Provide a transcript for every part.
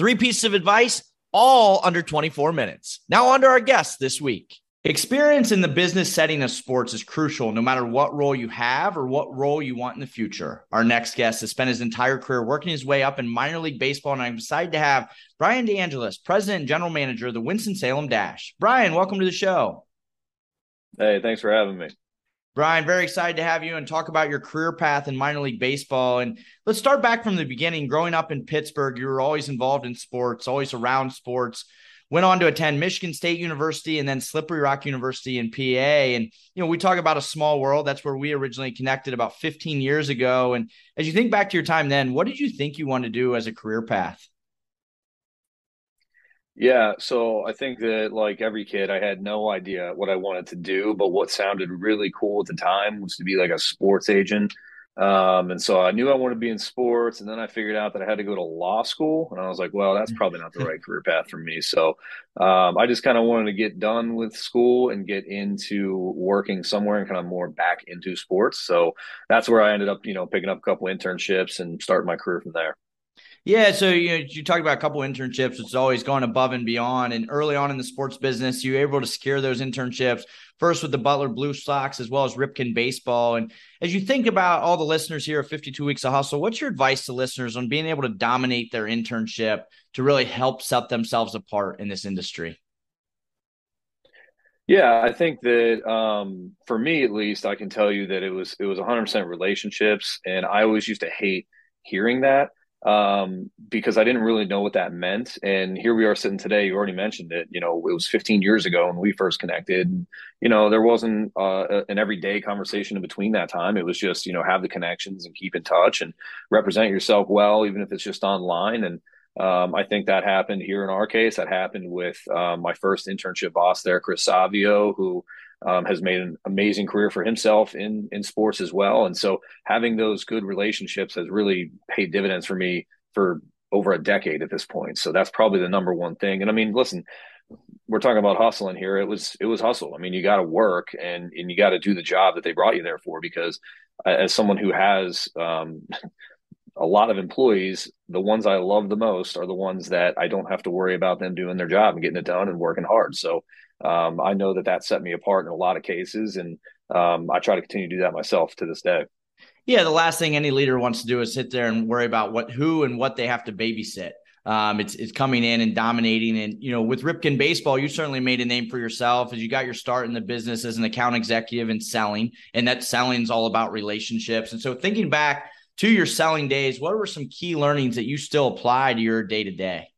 Three pieces of advice, all under 24 minutes. Now, on to our guests this week. Experience in the business setting of sports is crucial no matter what role you have or what role you want in the future. Our next guest has spent his entire career working his way up in minor league baseball, and I'm excited to have Brian DeAngelis, president and general manager of the Winston-Salem Dash. Brian, welcome to the show. Hey, thanks for having me. Brian, very excited to have you and talk about your career path in minor league baseball. And let's start back from the beginning. Growing up in Pittsburgh, you were always involved in sports, always around sports. Went on to attend Michigan State University and then Slippery Rock University in PA. And, you know, we talk about a small world. That's where we originally connected about 15 years ago. And as you think back to your time then, what did you think you wanted to do as a career path? Yeah, so I think that like every kid, I had no idea what I wanted to do, but what sounded really cool at the time was to be like a sports agent. Um, and so I knew I wanted to be in sports, and then I figured out that I had to go to law school, and I was like, well, that's probably not the right career path for me. So um, I just kind of wanted to get done with school and get into working somewhere and kind of more back into sports. So that's where I ended up, you know, picking up a couple internships and starting my career from there. Yeah, so you know, you talked about a couple internships. It's always going above and beyond. And early on in the sports business, you were able to secure those internships first with the Butler Blue Sox as well as Ripken Baseball. And as you think about all the listeners here of 52 Weeks of Hustle, what's your advice to listeners on being able to dominate their internship to really help set themselves apart in this industry? Yeah, I think that um, for me at least, I can tell you that it was it was 100% relationships, and I always used to hate hearing that um, because I didn't really know what that meant. And here we are sitting today. You already mentioned it. You know, it was 15 years ago when we first connected. You know, there wasn't uh, an everyday conversation in between that time. It was just you know have the connections and keep in touch and represent yourself well, even if it's just online. And um, I think that happened here in our case. That happened with um, my first internship boss there, Chris Savio, who um, has made an amazing career for himself in in sports as well. And so having those good relationships has really paid dividends for me for over a decade at this point. So that's probably the number one thing. And I mean, listen, we're talking about hustling here. It was it was hustle. I mean, you got to work and and you got to do the job that they brought you there for. Because as someone who has um, a lot of employees, the ones I love the most are the ones that I don't have to worry about them doing their job and getting it done and working hard. So um, I know that that set me apart in a lot of cases, and um, I try to continue to do that myself to this day. Yeah, the last thing any leader wants to do is sit there and worry about what, who, and what they have to babysit. Um, it's it's coming in and dominating, and you know, with Ripken Baseball, you certainly made a name for yourself as you got your start in the business as an account executive and selling, and that selling is all about relationships. And so, thinking back to your selling days, what were some key learnings that you still apply to your day to day?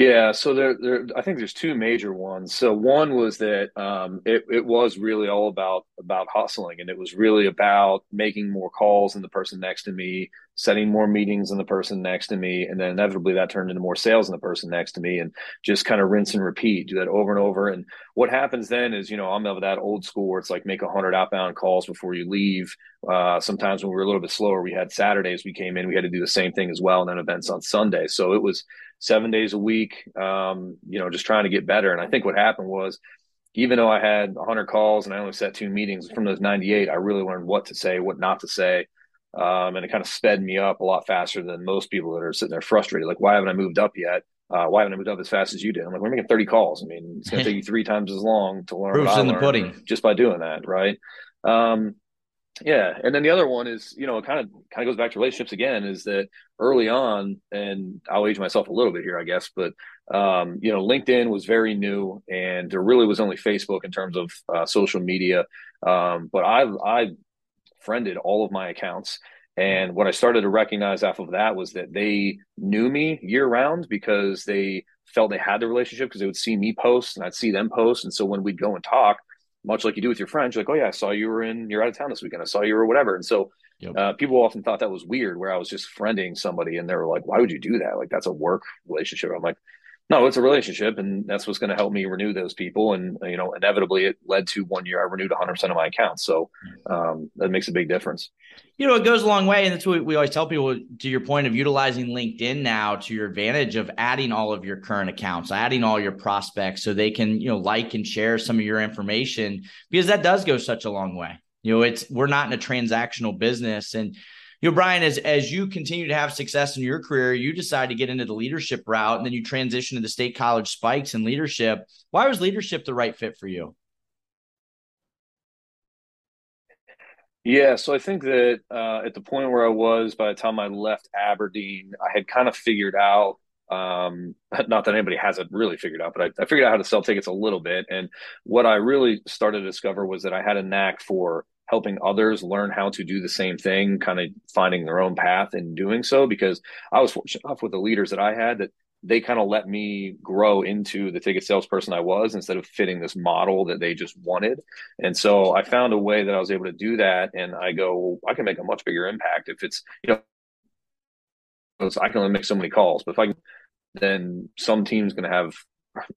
Yeah, so there, there, I think there's two major ones. So one was that um, it, it was really all about about hustling, and it was really about making more calls than the person next to me, setting more meetings than the person next to me, and then inevitably that turned into more sales than the person next to me, and just kind of rinse and repeat, do that over and over. And what happens then is, you know, I'm of that old school where it's like make a hundred outbound calls before you leave. Uh, sometimes when we were a little bit slower, we had Saturdays we came in, we had to do the same thing as well, and then events on Sunday. So it was seven days a week, um, you know, just trying to get better. And I think what happened was, even though I had 100 calls and I only set two meetings from those 98, I really learned what to say, what not to say. Um, and it kind of sped me up a lot faster than most people that are sitting there frustrated. Like, why haven't I moved up yet? Uh, why haven't I moved up as fast as you did? I'm like, we're making 30 calls. I mean, it's going to take you three times as long to learn. Proofs in the pudding. Just by doing that, right? Um, Yeah, and then the other one is, you know, it kind of kind of goes back to relationships again. Is that early on, and I'll age myself a little bit here, I guess, but um, you know, LinkedIn was very new, and there really was only Facebook in terms of uh, social media. Um, but I I friended all of my accounts, and what I started to recognize off of that was that they knew me year round because they felt they had the relationship because they would see me post and I'd see them post, and so when we'd go and talk much like you do with your friends. You're like, oh yeah, I saw you were in, you're out of town this weekend. I saw you or whatever. And so yep. uh, people often thought that was weird, where I was just friending somebody, and they were like, why would you do that? Like that's a work relationship. I'm like, no, it's a relationship, and that's what's going to help me renew those people. And you know, inevitably, it led to one year I renewed 100 percent of my accounts. So um, that makes a big difference. You know, it goes a long way, and that's what we always tell people. To your point of utilizing LinkedIn now to your advantage of adding all of your current accounts, adding all your prospects, so they can you know like and share some of your information because that does go such a long way. You know, it's we're not in a transactional business, and you know, Brian, as as you continue to have success in your career, you decide to get into the leadership route, and then you transition to the state college spikes and leadership. Why was leadership the right fit for you? Yeah, so I think that uh, at the point where I was by the time I left Aberdeen, I had kind of figured out. Um, not that anybody has it really figured out, but I, I figured out how to sell tickets a little bit. And what I really started to discover was that I had a knack for helping others learn how to do the same thing, kind of finding their own path in doing so. Because I was fortunate enough with the leaders that I had that they kind of let me grow into the ticket salesperson I was instead of fitting this model that they just wanted. And so I found a way that I was able to do that. And I go, well, I can make a much bigger impact if it's, you know, I can only make so many calls, but if I can, then some team's going to have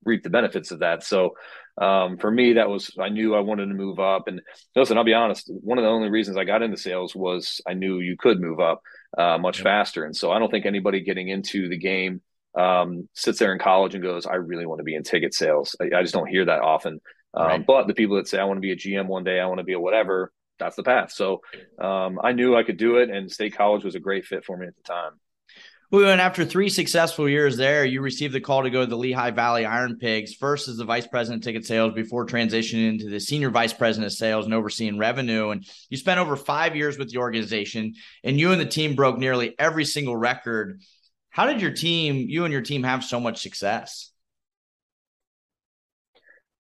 reap the benefits of that. So um, for me, that was I knew I wanted to move up. And listen, I'll be honest, one of the only reasons I got into sales was I knew you could move up uh, much yeah. faster. And so I don't think anybody getting into the game um, sits there in college and goes, "I really want to be in ticket sales." I, I just don't hear that often. Um, right. But the people that say, "I want to be a GM one day," "I want to be a whatever," that's the path. So um, I knew I could do it, and State College was a great fit for me at the time. Well, and after three successful years there, you received the call to go to the Lehigh Valley Iron Pigs, first as the vice president of ticket sales before transitioning into the senior vice president of sales and overseeing revenue. And you spent over five years with the organization, and you and the team broke nearly every single record. How did your team, you and your team, have so much success?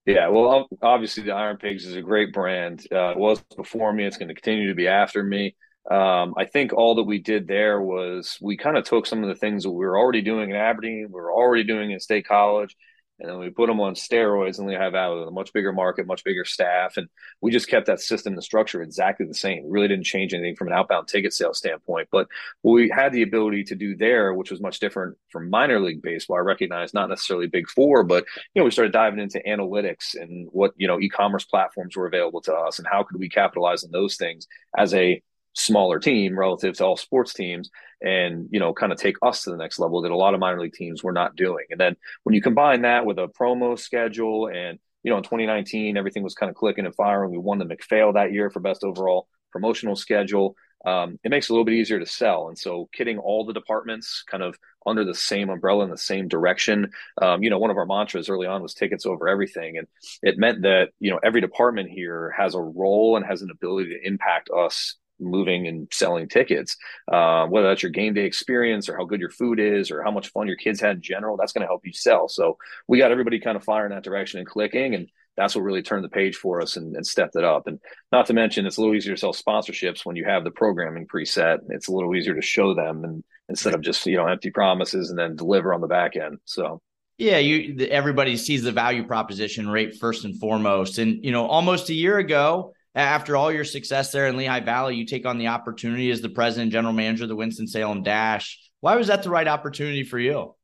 Yeah, well, obviously the Iron Pigs is a great brand. Uh, it was before me; it's going to continue to be after me. Um, I think all that we did there was we kind of took some of the things that we were already doing in Aberdeen, we were already doing in State College, and then we put them on steroids in Lehigh Valley with a much bigger market, much bigger staff, and we just kept that system and structure exactly the same. We really didn't change anything from an outbound ticket sales standpoint. But what we had the ability to do there, which was much different from minor league baseball, I recognize not necessarily big four, but you know, we started diving into analytics and what you know e-commerce platforms were available to us, and how could we capitalize on those things as a smaller team relative to all sports teams and you know kind of take us to the next level that a lot of minor league teams were not doing. And then when you combine that with a promo schedule and you know in 2019 everything was kind of clicking and firing we won the MacPhail that year for best overall promotional schedule um, it makes it a little bit easier to sell. And so kitting all the departments kind of under the same umbrella in the same direction um, you know one of our mantras early on was tickets over everything. And it meant that you know every department here has a role and has an ability to impact us moving and selling tickets. Uh, whether that's your game day experience or how good your food is or how much fun your kids had in general, that's going to help you sell. So we got everybody kind of firing that direction and clicking, and that's what really turned the page for us and, and stepped it up. And not to mention, it's a little easier to sell sponsorships when you have the programming preset. It's a little easier to show them and instead of just you know empty promises and then deliver on the back end. So. Yeah, you everybody sees the value proposition rate first and foremost. And you know, almost a year ago, after all your success there in Lehigh Valley, you take on the opportunity as the president, general manager of the Winston-Salem Dash. Why was that the right opportunity for you?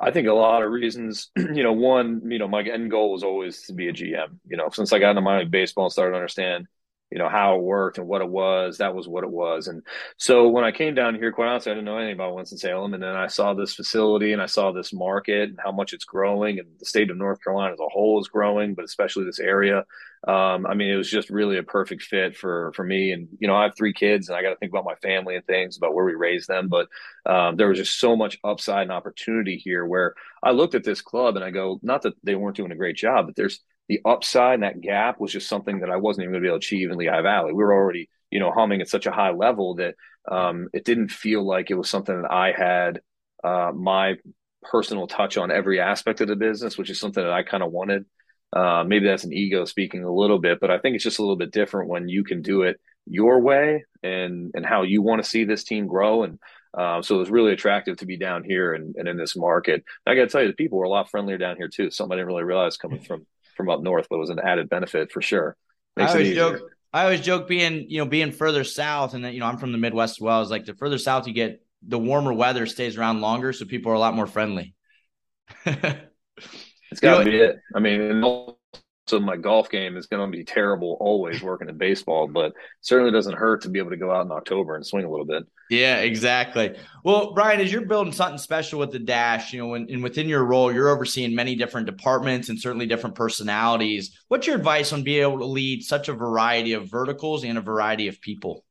I think a lot of reasons. You know, one, you know, my end goal was always to be a GM. You know, since I got into minor league baseball and started to understand you know how it worked and what it was that was what it was. And so when i came down here quite honestly i didn't know anything about winston-salem. And then i saw this facility and i saw this market and how much it's growing and the state of north carolina as a whole is growing but especially this area. Um, i mean it was just really a perfect fit for for me. And you know i have three kids and i got to think about my family and things about where we raise them. But um, there was just so much upside and opportunity here where i looked at this club and i go not that they weren't doing a great job but there's the upside and that gap was just something that I wasn't even going to be able to achieve in Lehigh Valley. We were already, you know, humming at such a high level that um, it didn't feel like it was something that I had uh, my personal touch on every aspect of the business, which is something that I kind of wanted. Uh, maybe that's an ego speaking a little bit, but I think it's just a little bit different when you can do it your way and and how you want to see this team grow. And uh, so it was really attractive to be down here and, and in this market. I got to tell you, the people were a lot friendlier down here too. Something I didn't really realize coming from from up north, but it was an added benefit for sure. Makes I always joke. I always joke being you know being further south, and then you know I'm from the Midwest as well. Is like the further south you get, the warmer weather stays around longer, so people are a lot more friendly. it's got to be it. I mean, so my golf game is going to be terrible always working in baseball, but certainly doesn't hurt to be able to go out in October and swing a little bit. Yeah, exactly. Well, Brian, as you're building something special with the dash, you know, when, and within your role, you're overseeing many different departments and certainly different personalities. What's your advice on being able to lead such a variety of verticals and a variety of people?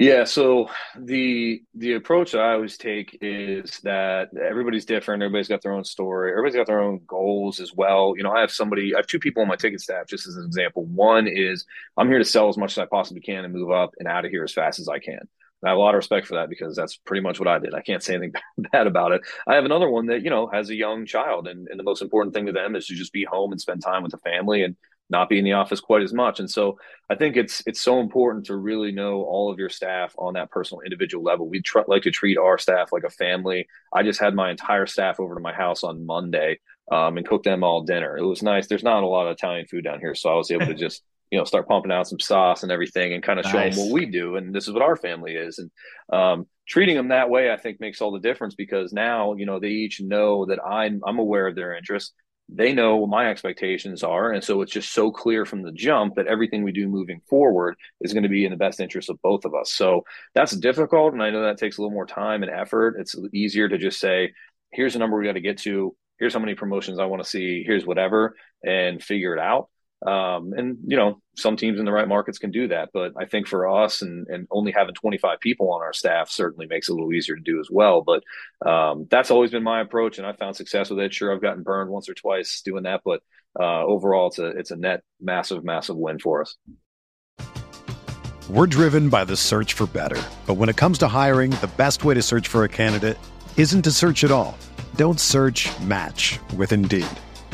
Yeah, so the the approach I always take is that everybody's different. Everybody's got their own story. Everybody's got their own goals as well. You know, I have somebody, I have two people on my ticket staff, just as an example. One is I'm here to sell as much as I possibly can and move up and out of here as fast as I can. I have a lot of respect for that because that's pretty much what I did. I can't say anything bad about it. I have another one that, you know, has a young child and, and the most important thing to them is to just be home and spend time with the family and not be in the office quite as much. And so I think it's it's so important to really know all of your staff on that personal individual level. We tr- like to treat our staff like a family. I just had my entire staff over to my house on Monday um, and cooked them all dinner. It was nice. There's not a lot of Italian food down here, so I was able to just you know start pumping out some sauce and everything and kind of nice. show them what we do and this is what our family is and um, treating them that way i think makes all the difference because now you know they each know that i'm i'm aware of their interests they know what my expectations are. And so it's just so clear from the jump that everything we do moving forward is going to be in the best interest of both of us. So that's difficult. And I know that takes a little more time and effort. It's easier to just say, here's the number we got to get to. Here's how many promotions I want to see. Here's whatever and figure it out. Um, and you know, some teams in the right markets can do that, but I think for us and and only having 25 people on our staff certainly makes it a little easier to do as well. But um, that's always been my approach, and I found success with it. Sure, I've gotten burned once or twice doing that, but uh, overall, it's a it's a net massive massive win for us. We're driven by the search for better, but when it comes to hiring, the best way to search for a candidate isn't to search at all. Don't search. Match with Indeed.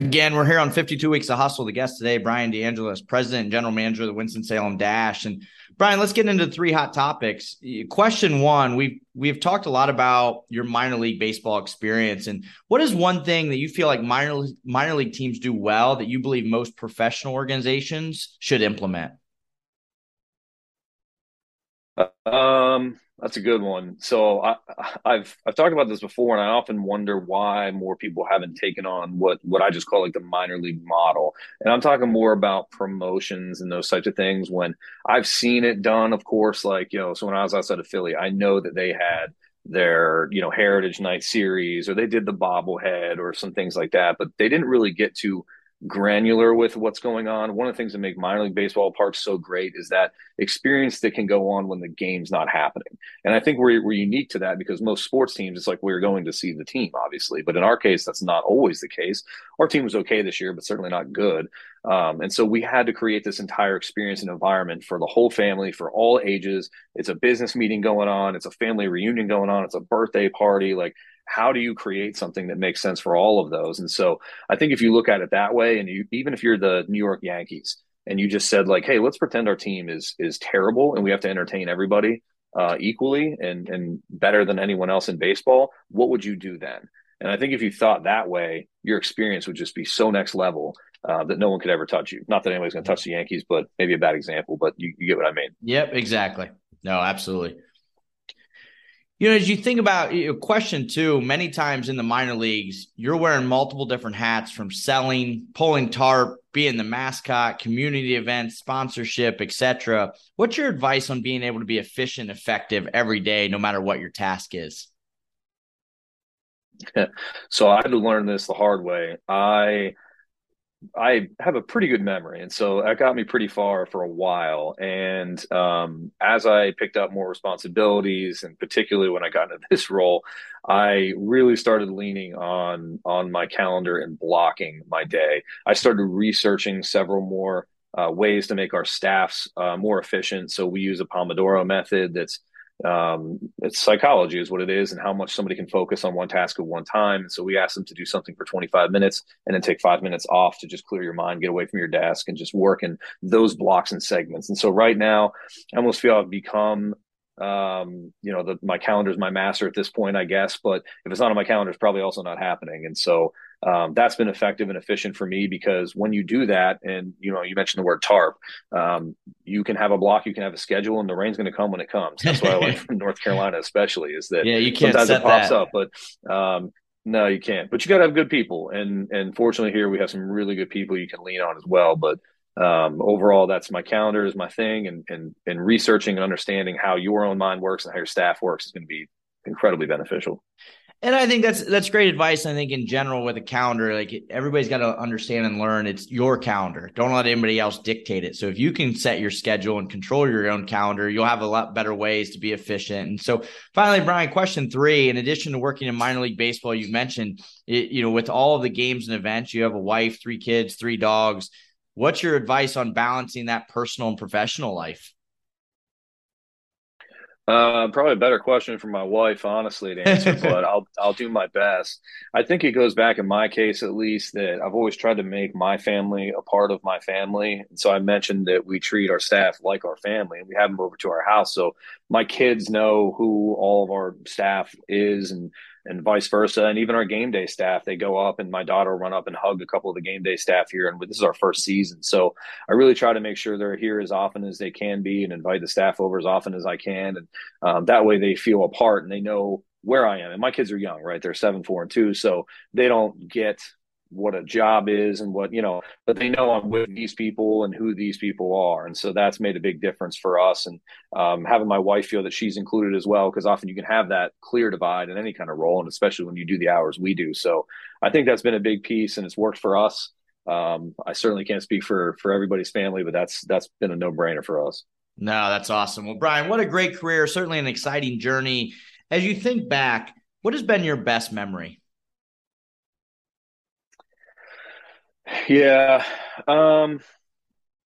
Again, we're here on 52 Weeks of Hustle. The guest today, Brian DeAngelo, President and General Manager of the Winston-Salem Dash. And Brian, let's get into three hot topics. Question one, we've we've talked a lot about your minor league baseball experience. And what is one thing that you feel like minor minor league teams do well that you believe most professional organizations should implement? Um that's a good one. So I, have I've talked about this before, and I often wonder why more people haven't taken on what what I just call like the minor league model. And I'm talking more about promotions and those types of things. When I've seen it done, of course, like you know, so when I was outside of Philly, I know that they had their you know Heritage Night series, or they did the bobblehead, or some things like that. But they didn't really get to granular with what's going on. One of the things that make minor league baseball parks so great is that experience that can go on when the game's not happening. And I think we're, we're unique to that because most sports teams, it's like we're going to see the team, obviously. But in our case, that's not always the case. Our team was okay this year, but certainly not good. Um, and so we had to create this entire experience and environment for the whole family, for all ages. It's a business meeting going on, it's a family reunion going on, it's a birthday party. Like how do you create something that makes sense for all of those? And so I think if you look at it that way, and you even if you're the New York Yankees and you just said like, hey, let's pretend our team is is terrible and we have to entertain everybody uh, equally and and better than anyone else in baseball, what would you do then? And I think if you thought that way, your experience would just be so next level uh, that no one could ever touch you. Not that anybody's going to touch the Yankees, but maybe a bad example, but you, you get what I mean. Yep, exactly. No, absolutely. You know, as you think about your question too, many times in the minor leagues, you're wearing multiple different hats from selling, pulling tarp, being the mascot, community events, sponsorship, etc. What's your advice on being able to be efficient, effective every day, no matter what your task is? so I had to learn this the hard way. I I have a pretty good memory, and so that got me pretty far for a while. And um, as I picked up more responsibilities, and particularly when I got into this role, I really started leaning on on my calendar and blocking my day. I started researching several more uh, ways to make our staffs uh, more efficient. So we use a Pomodoro method that's um, it's psychology is what it is and how much somebody can focus on one task at one time. And so we ask them to do something for 25 minutes and then take five minutes off to just clear your mind get away from your desk and just work in those blocks and segments. And so right now i almost feel i've become um, you know, the, my calendar is my master at this point, I guess. But if it's not on my calendar, it's probably also not happening. And so um, that's been effective and efficient for me because when you do that, and you know, you mentioned the word tarp, um, you can have a block, you can have a schedule, and the rain's going to come when it comes. That's what I like from North Carolina, especially, is that yeah, you can't sometimes it pops that. up, but um, no, you can't. But you got to have good people, and and fortunately here we have some really good people you can lean on as well. But um, overall, that's my calendar is my thing, and and and researching and understanding how your own mind works and how your staff works is going to be incredibly beneficial. And I think that's that's great advice. I think in general with a calendar, like everybody's got to understand and learn it's your calendar. Don't let anybody else dictate it. So if you can set your schedule and control your own calendar, you'll have a lot better ways to be efficient. And so finally, Brian, question three: In addition to working in minor league baseball, you've mentioned it, you know with all of the games and events, you have a wife, three kids, three dogs What's your advice on balancing that personal and professional life? Uh, probably a better question for my wife, honestly, to answer, but I'll I'll do my best. I think it goes back in my case, at least, that I've always tried to make my family a part of my family. And so I mentioned that we treat our staff like our family, and we have them over to our house. So my kids know who all of our staff is, and and vice versa. And even our game day staff, they go up and my daughter will run up and hug a couple of the game day staff here. And this is our first season. So I really try to make sure they're here as often as they can be and invite the staff over as often as I can. And um, that way they feel a part and they know where I am. And my kids are young, right? They're seven, four, and two. So they don't get what a job is and what you know but they know i'm with these people and who these people are. And so that's made a big difference for us. And um, having my wife feel that she's included as well because often you can have that clear divide in any kind of role and especially when you do the hours we do. So i think that's been a big piece and it's worked for us. Um, i certainly can't speak for for everybody's family but that's that's been a no-brainer for us. No that's awesome. Well brian what a great career certainly an exciting journey. As you think back what has been your best memory Yeah. Um,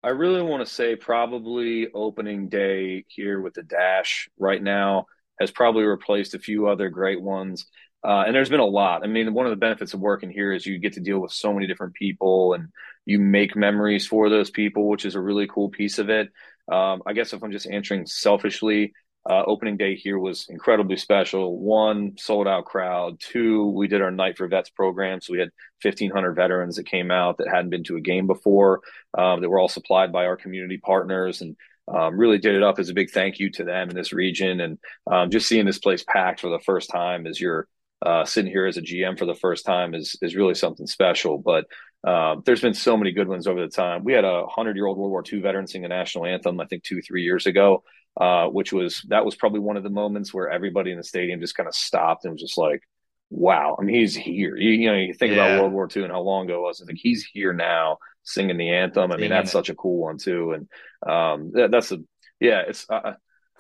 I really want to say probably opening day here with the Dash right now has probably replaced a few other great ones. Uh, and there's been a lot. I mean, one of the benefits of working here is you get to deal with so many different people and you make memories for those people, which is a really cool piece of it. Um, I guess if I'm just answering selfishly, uh, opening day here was incredibly special. One, sold out crowd. Two, we did our Night for Vets program. So we had 1,500 veterans that came out that hadn't been to a game before, um, that were all supplied by our community partners. And um, really did it up as a big thank you to them in this region. And um, just seeing this place packed for the first time as you're uh, sitting here as a GM for the first time is is really something special. But uh, there's been so many good ones over the time. We had a hundred year old World War II veteran sing the national anthem, I think two three years ago uh, which was that was probably one of the moments where everybody in the stadium just kind of stopped and was just like, "Wow!" I mean, he's here. You, you know, you think yeah. about World War II and how long ago it was. I think he's here now singing the anthem. I mean, that's it. such a cool one too. And um, that, that's a yeah, it's. Uh,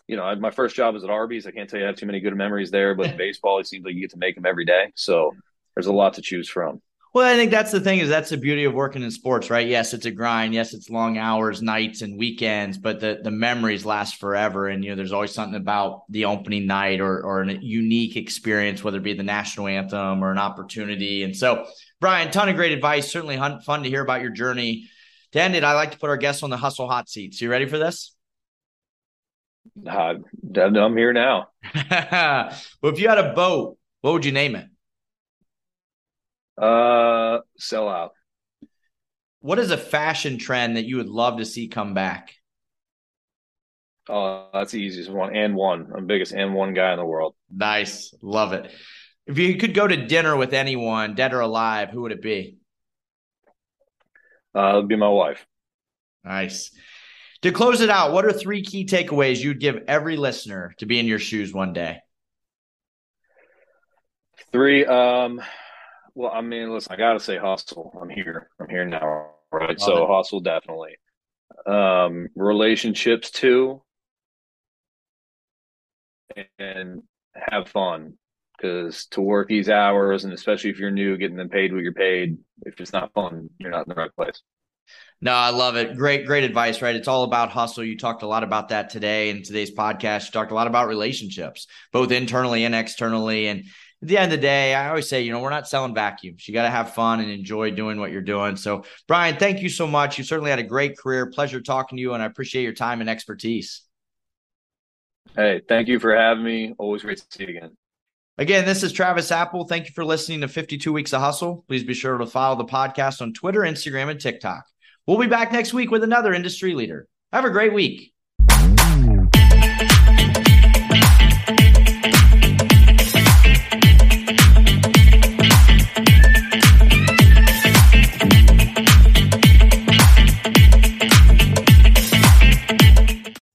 you know, my first job was at Arby's. I can't tell you I have too many good memories there, but baseball, it seems like you get to make them every day. So there's a lot to choose from. Well, I think that's the thing is that's the beauty of working in sports, right? Yes, it's a grind. Yes, it's long hours, nights, and weekends, but the the memories last forever. And you know, there's always something about the opening night or or a unique experience, whether it be the national anthem or an opportunity. And so, Brian, ton of great advice. Certainly fun to hear about your journey. To end it, I like to put our guests on the hustle hot seat. So you ready for this? Uh, I'm here now. well, if you had a boat, what would you name it? Uh, sell out. What is a fashion trend that you would love to see come back? Oh, that's the easiest one. AND1. I'm the biggest AND1 guy in the world. Nice. Love it. If you could go to dinner with anyone, dead or alive, who would it be? Uh, it'd be my wife. Nice. To close it out, what are three key takeaways you'd give every listener to be in your shoes one day? Three. Um, well, I mean, listen, I gotta say hustle. I'm here. I'm here now, right? Love so it. hustle definitely. Um, relationships too, and have fun because to work these hours and especially if you're new, getting them paid what you're paid, if it's not fun, you're not in the right place. No, I love it. Great, great advice, right? It's all about hustle. You talked a lot about that today in today's podcast. You talked a lot about relationships, both internally and externally. And at the end of the day, I always say, you know, we're not selling vacuums. You got to have fun and enjoy doing what you're doing. So, Brian, thank you so much. You certainly had a great career. Pleasure talking to you, and I appreciate your time and expertise. Hey, thank you for having me. Always great to see you again. Again, this is Travis Apel. Thank you for listening to 52 Weeks of Hustle. Please be sure to follow the podcast on Twitter, Instagram, and TikTok. We'll be back next week with another industry leader. Have a great week.